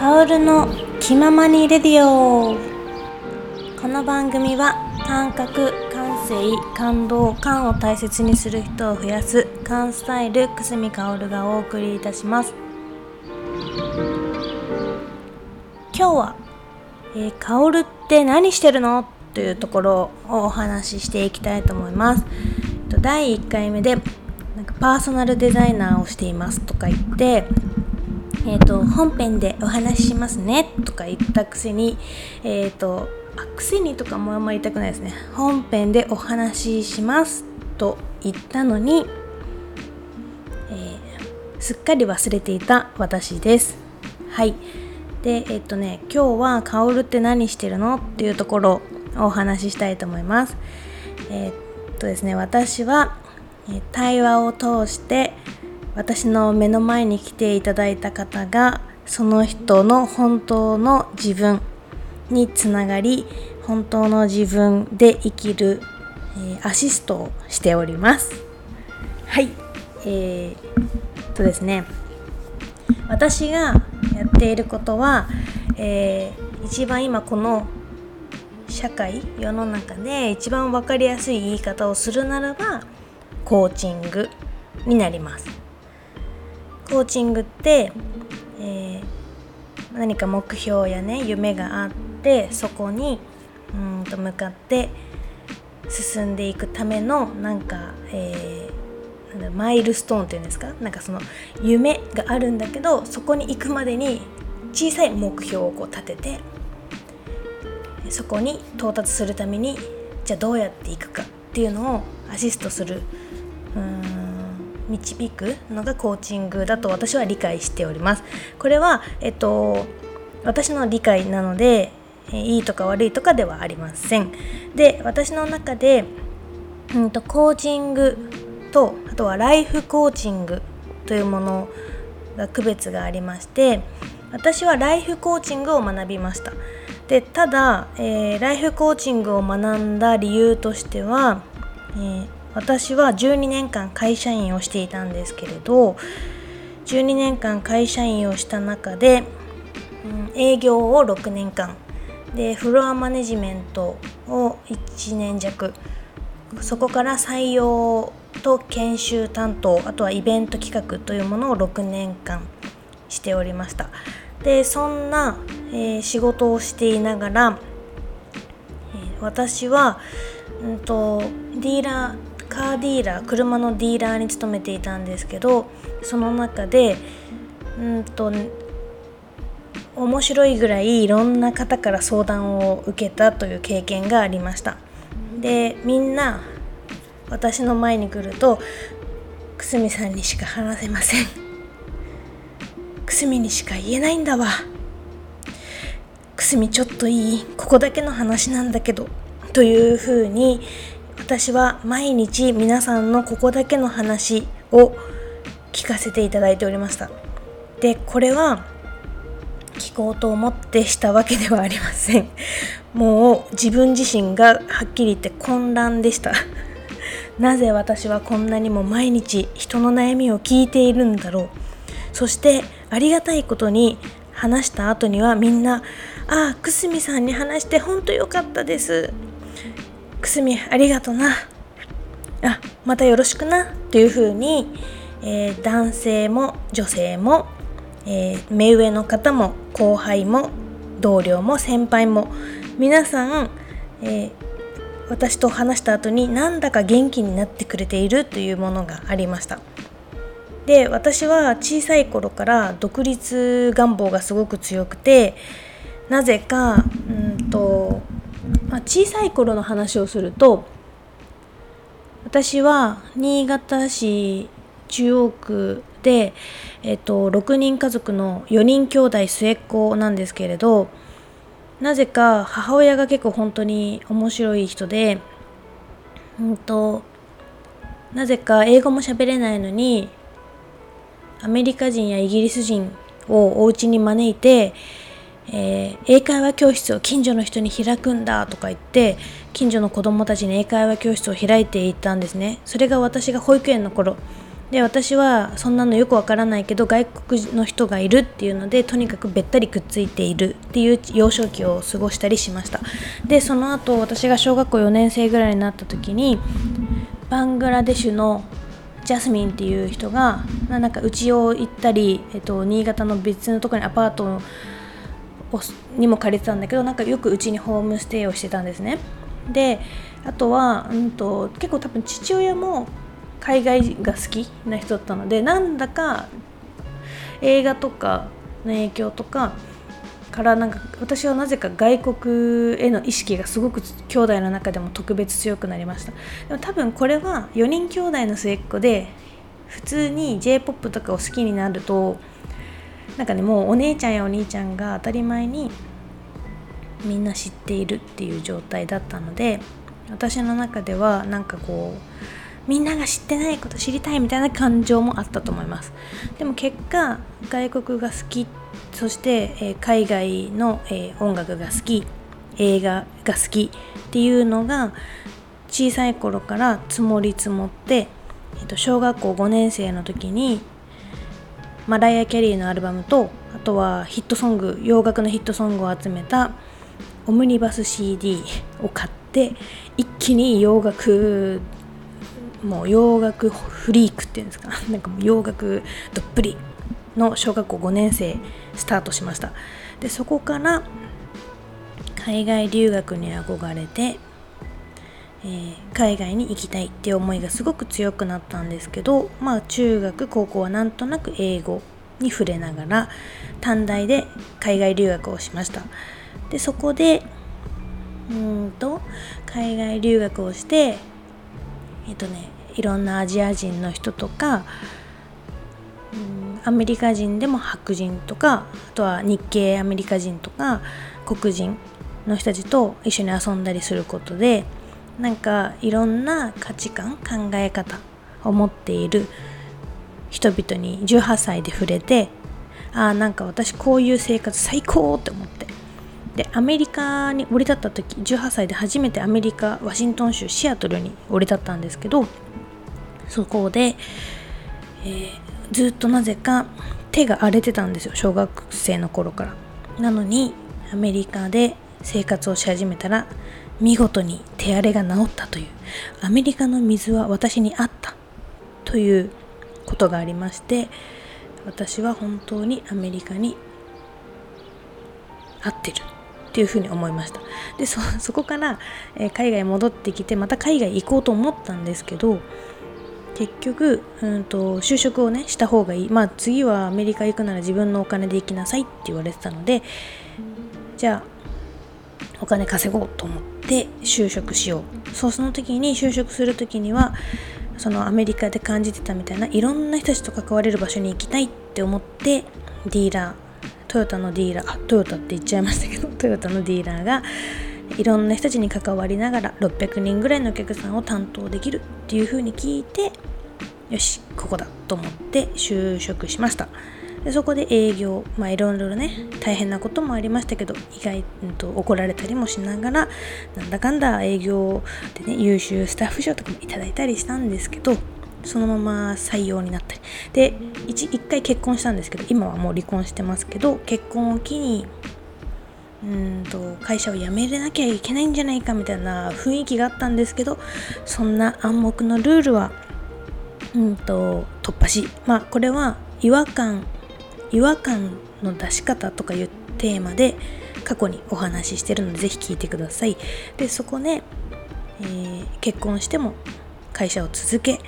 カオルの気ままにレディオ。この番組は感覚感性感動感を大切にする人を増やす感スタイル久住薫がお送りいたします。今日は、えー、薫って何してるの？というところをお話ししていきたいと思います。第1回目でなんかパーソナルデザイナーをしていますとか言ってえーと、本編でお話ししますねとか言ったくせに、えーと、あくせにとかもあんまり言いたくないですね。本編でお話ししますと言ったのに、えー、すっかり忘れていた私です。はい。でえっ、とね今日は「薫って何してるの?」っていうところをお話ししたいと思います。えー、っとですね私は対話を通して私の目の前に来ていただいた方がその人の本当の自分につながり本当の自分で生きる、えー、アシストをしております。はい。えー、とですね。私がやっていることは、えー、一番今この社会世の中で一番分かりやすい言い方をするならばコーチングになります。コーチングって、えー、何か目標やね夢があってそこにうんと向かって進んでいくためのなんか、えー、なんマイルストーンっていうんですか？なんかその夢があるんだけどそこに行くまでに小さい目標をこう立ててそこに到達するためにじゃあどうやっていくかっていうのをアシストするうん導くのがコーチングだと私は理解しております。これは、えっと、私の理解なので、いいとか悪いとかではありません。で、私の中で、うんと、コーチングと、あとはライフコーチングというものが区別がありまして、私はライフコーチングを学びました。でただ、えー、ライフコーチングを学んだ理由としては、えー私は12年間会社員をしていたんですけれど12年間会社員をした中で、うん、営業を6年間。でフロアマネジメントを1年弱。そこから採用と研修担当あとはイベント企画というものを6年間しておりました。でそんな、えー、仕事をしていながら、えー、私は、うんとディーラーカーディーラー車のディーラーに勤めていたんですけどその中でうんと面白いぐらいいろんな方から相談を受けたという経験がありました。でみんな私の前に来るとくすみさんにしか話せません。くすみにしか言えないんだわ。くすみちょっといい。ここだけの話なんだけど。というふうに私は毎日皆さんのここだけの話を聞かせていただいておりました。でこれは聞こうと思ってしたわけではありません。もう自分自身がはっきり言って混乱でした。なぜ私はこんなにも毎日人の悩みを聞いているんだろう。そしてありがたいことに話した後にはみんな「ああくすみさんに話して本当良かったです」くすみありがとな。あまたよろしくな。というふうに、えー、男性も女性も、えー、目上の方も後輩も同僚も先輩も皆さん、えー、私と話した後になんだか元気になってくれているというものがありました。で私は小さい頃から独立願望がすごく強くてなぜかうんとまあ、小さい頃の話をすると私は新潟市中央区で、えっと、6人家族の4人兄弟末っ子なんですけれどなぜか母親が結構本当に面白い人で、うんと、なぜか英語も喋れないのにアメリカ人やイギリス人をお家に招いてえー、英会話教室を近所の人に開くんだとか言って近所の子供たちに英会話教室を開いていたんですね。それが私が保育園の頃。で私はそんなのよくわからないけど外国の人がいるっていうのでとにかくべったりくっついているっていう幼少期を過ごしたりしました。でその後私が小学校4年生ぐらいになった時にバングラデシュのジャスミンっていう人がなんかうちを行ったり、えっと、新潟の別のところにアパートにも借りてたんだけどなんかよくうちにホームステイをしてたんですね。であとは、うんと、結構多分父親も海外が好きな人だったのでなんだか映画とかの影響とかからなんか私はなぜか外国への意識がすごく兄弟の中でも特別強くなりました。でも多分これは4人兄弟の末っ子で普通に j p o p とかを好きになるとなんかねもうお姉ちゃんやお兄ちゃんが当たり前にみんな知っているっていう状態だったので私の中ではなんかこうみんなが知ってないこと知りたいみたいな感情もあったと思います。でも結果外国が好きそして、え、海外の、え、音楽が好き映画が好きっていうのが小さい頃から積もり積もって、えー、と小学校5年生の時にマライア・キャリーのアルバムとあとはヒットソング洋楽のヒットソングを集めたオムニバス CD を買って一気に洋楽もう洋楽フリークっていうんですか？なんかもう洋楽どっぷりの小学校5年生スタートしました。でそこから海外留学に憧れて、えー、海外に行きたいっていう思いがすごく強くなったんですけどまあ中学高校はなんとなく英語に触れながら短大で海外留学をしました。でそこでうんと海外留学をしてえっとねいろんなアジア人の人とか、うん、アメリカ人でも白人とかあとは日系アメリカ人とか黒人の人たちと一緒に遊んだりすることでなんかいろんな価値観考え方を持っている人々に18歳で触れてああなんか私こういう生活最高って思って。でアメリカに降り立った時18歳で初めてアメリカワシントン州シアトルに降り立ったんですけどそこで、えー、ずっとなぜか手が荒れてたんですよ小学生の頃から。なのにアメリカで生活をし始めたら見事に手荒れが治ったというアメリカの水は私にあったということがありまして私は本当にアメリカに合ってるっていうふうに思いました。でそこから、え、海外戻ってきてまた海外行こうと思ったんですけど結局、うんと、就職をねした方がいい。まあ次はアメリカ行くなら自分のお金で行きなさいって言われてたのでじゃあお金稼ごうと思って就職しよう。そうその時に就職する時にはそのアメリカで感じてたみたいないろんな人たちと関われる場所に行きたいって思ってディーラートヨタのディーラーあトヨタって言っちゃいましたけど トヨタのディーラーがいろんな人たちに関わりながら600人ぐらいのお客さんを担当できるっていう風に聞いてよしここだと思って就職しました。でそこで営業まあいろいろね大変なこともありましたけど意外と怒られたりもしながらなんだかんだ営業でね優秀スタッフ賞とかもいただいたりしたんですけどそのまま採用になったり。で 1, 1回結婚したんですけど今はもう離婚してますけど結婚を機にうんと会社を辞めれなきゃいけないんじゃないかみたいな雰囲気があったんですけどそんな暗黙のルールはうんと突破しまあこれは違和感違和感の出し方とかいうテーマで過去にお話ししてるのでぜひ聞いてください。でそこで、えー、結婚しても会社を続け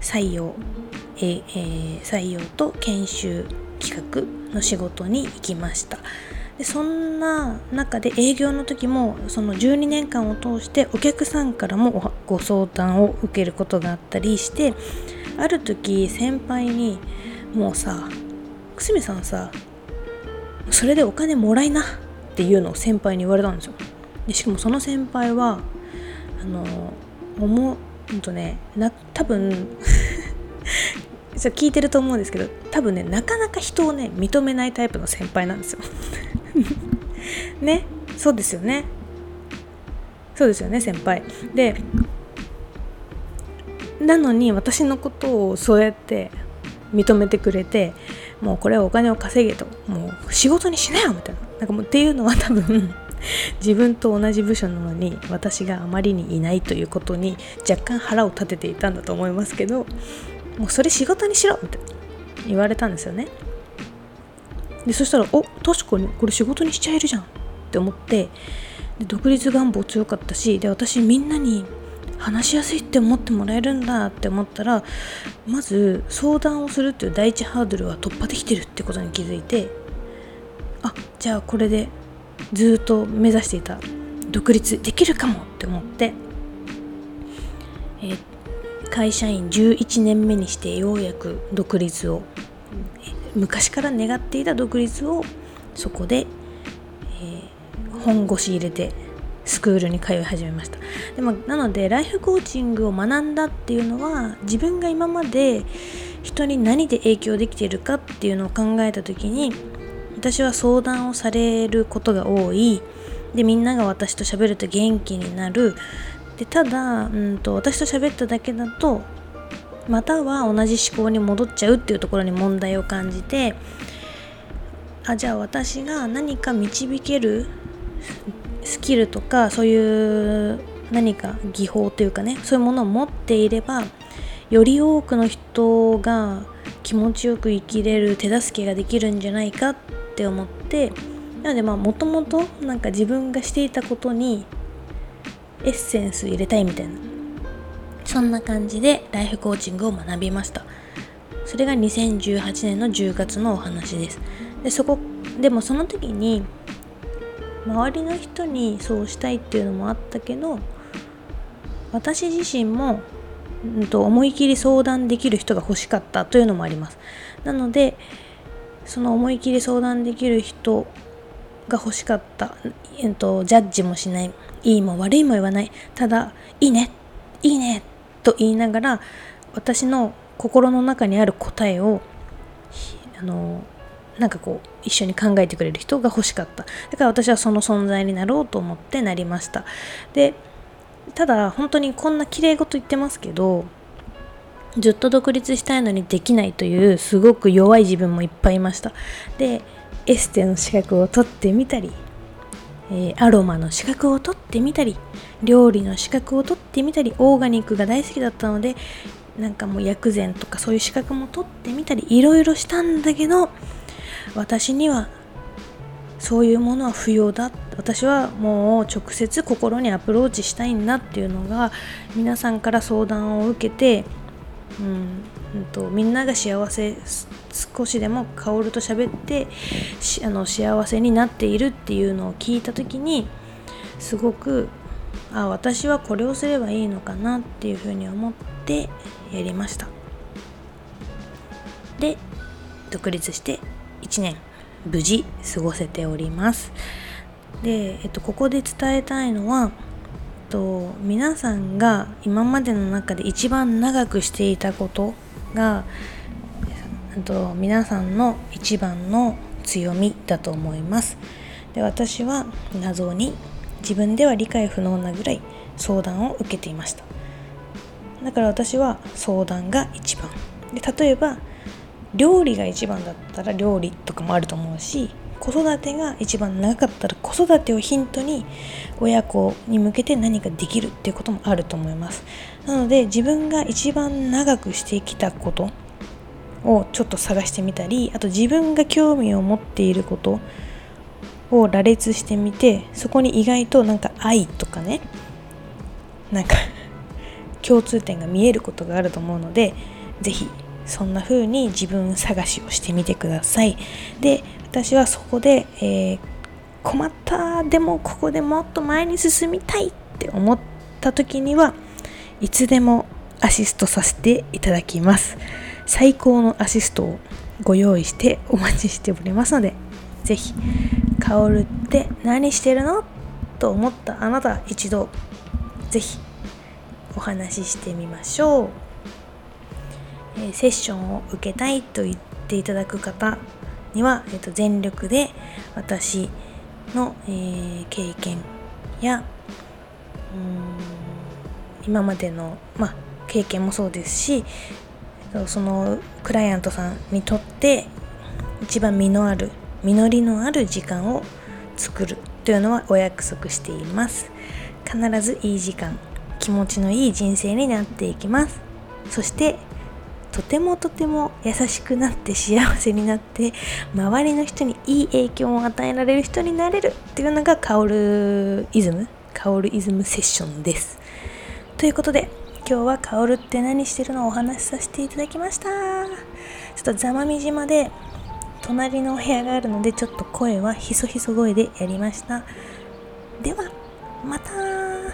採用、えー、採用と研修企画の仕事に行きました。でそんな中で営業の時もその12年間を通してお客さんからもご相談を受けることがあったりしてある時先輩にもうさ久住さんさそれでお金もらいなっていうのを先輩に言われたんですよ。でしかもその先輩はあの思うんとねな多分 聞いてると思うんですけど多分ねなかなか人をね認めないタイプの先輩なんですよ。ねそうですよね。そうですよね先輩。でなのに私のことをそうやって認めてくれてもうこれはお金を稼げと。もう仕事にしなよみたいな。なんかもうっていうのは多分 自分と同じ部署なのに私があまりにいないということに若干腹を立てていたんだと思いますけどもうそれ仕事にしろって言われたんですよね。でそしたらお確かにこれ仕事にしちゃえるじゃんって思ってで独立願望強かったしで私みんなに話しやすいって思ってもらえるんだって思ったらまず相談をするっていう第一ハードルは突破できてるってことに気づいてあじゃあこれでずっと目指していた独立できるかもって思って、えー、会社員11年目にしてようやく独立を昔から願っていた独立をそこで、えー、本腰入れてスクールに通い始めました。でもなのでライフコーチングを学んだっていうのは自分が今まで人に何で影響できているかっていうのを考えた時に私は相談をされることが多い。でみんなが私と喋ると元気になる。でただ、うんと、私と喋っただけだとまたは同じ思考に戻っちゃうっていうところに問題を感じてあじゃあ私が何か導けるスキルとかそういう何か技法というかねそういうものを持っていればより多くの人が気持ちよく生きれる手助けができるんじゃないかって思ってなのでまあもともとなんか自分がしていたことにエッセンス入れたいみたいなそんな感じでライフコーチングを学びました。それが2018年の10月のお話です。でそこでもその時に周りの人にそうしたいっていうのもあったけど私自身も、うん、と思い切り相談できる人が欲しかったというのもあります。なのでその思い切り相談できる人が欲しかった、えっと、ジャッジもしないいいも悪いも言わないただいいねいいねと言いながら私の心の中にある答えをあのなんかこう一緒に考えてくれる人が欲しかった。だから私はその存在になろうと思ってなりました。でただ本当にこんな綺麗事言ってますけどずっと独立したいのにできないというすごく弱い自分もいっぱいいました。でエステの資格を取ってみたり、えー、アロマの資格を取ってみたり料理の資格を取ってみたりオーガニックが大好きだったのでなんかもう薬膳とかそういう資格も取ってみたりいろいろしたんだけど私にはそういうものは不要だ。私はもう直接心にアプローチしたいんだっていうのが皆さんから相談を受けて、うん、うんとみんなが幸せ少しでも薫と喋ってあの幸せになっているっていうのを聞いた時にすごくあ私はこれをすればいいのかなっていうふうに思ってやりました。で独立して1年無事過ごせております。で、えっと、ここで伝えたいのはえっと皆さんが今までの中で一番長くしていたことがえっと皆さんの一番の強みだと思います。で私は謎に自分では理解不能なぐらい相談を受けていました。だから私は相談が一番。で例えば料理が一番だったら料理とかもあると思うし子育てが一番長かったら子育てをヒントに親子に向けて何かできるっていうこともあると思います。なので自分が一番長くしてきたことをちょっと探してみたりあと自分が興味を持っていることを羅列してみてそこに意外となんか愛とかねなんか 共通点が見えることがあると思うので是非そんな風に自分探しをしてみてください。で私はそこで、えー、困ったでもここでもっと前に進みたいって思った時にはいつでもアシストさせていただきます。最高のアシストをご用意してお待ちしておりますのでぜひ「薫って何してるの?」と思ったあなた一度ぜひお話ししてみましょう、え、セッションを受けたいと言っていただく方には、えー、と全力で私の、えー、経験やうん今までの、まあ、経験もそうですしそのクライアントさんにとって一番実のある実りのある時間を作るというのはお約束しています。必ずいい時間気持ちのいい人生になっていきます。そしてとてもとても優しくなって幸せになって周りの人にいい影響を与えられる人になれるっていうのがカオルイズムカオルイズムセッションです。ということで今日はカオルって何してるのをお話しさせていただきました。ちょっと座間味島で隣のお部屋があるのでちょっと声はひそひそ声でやりました。ではまた。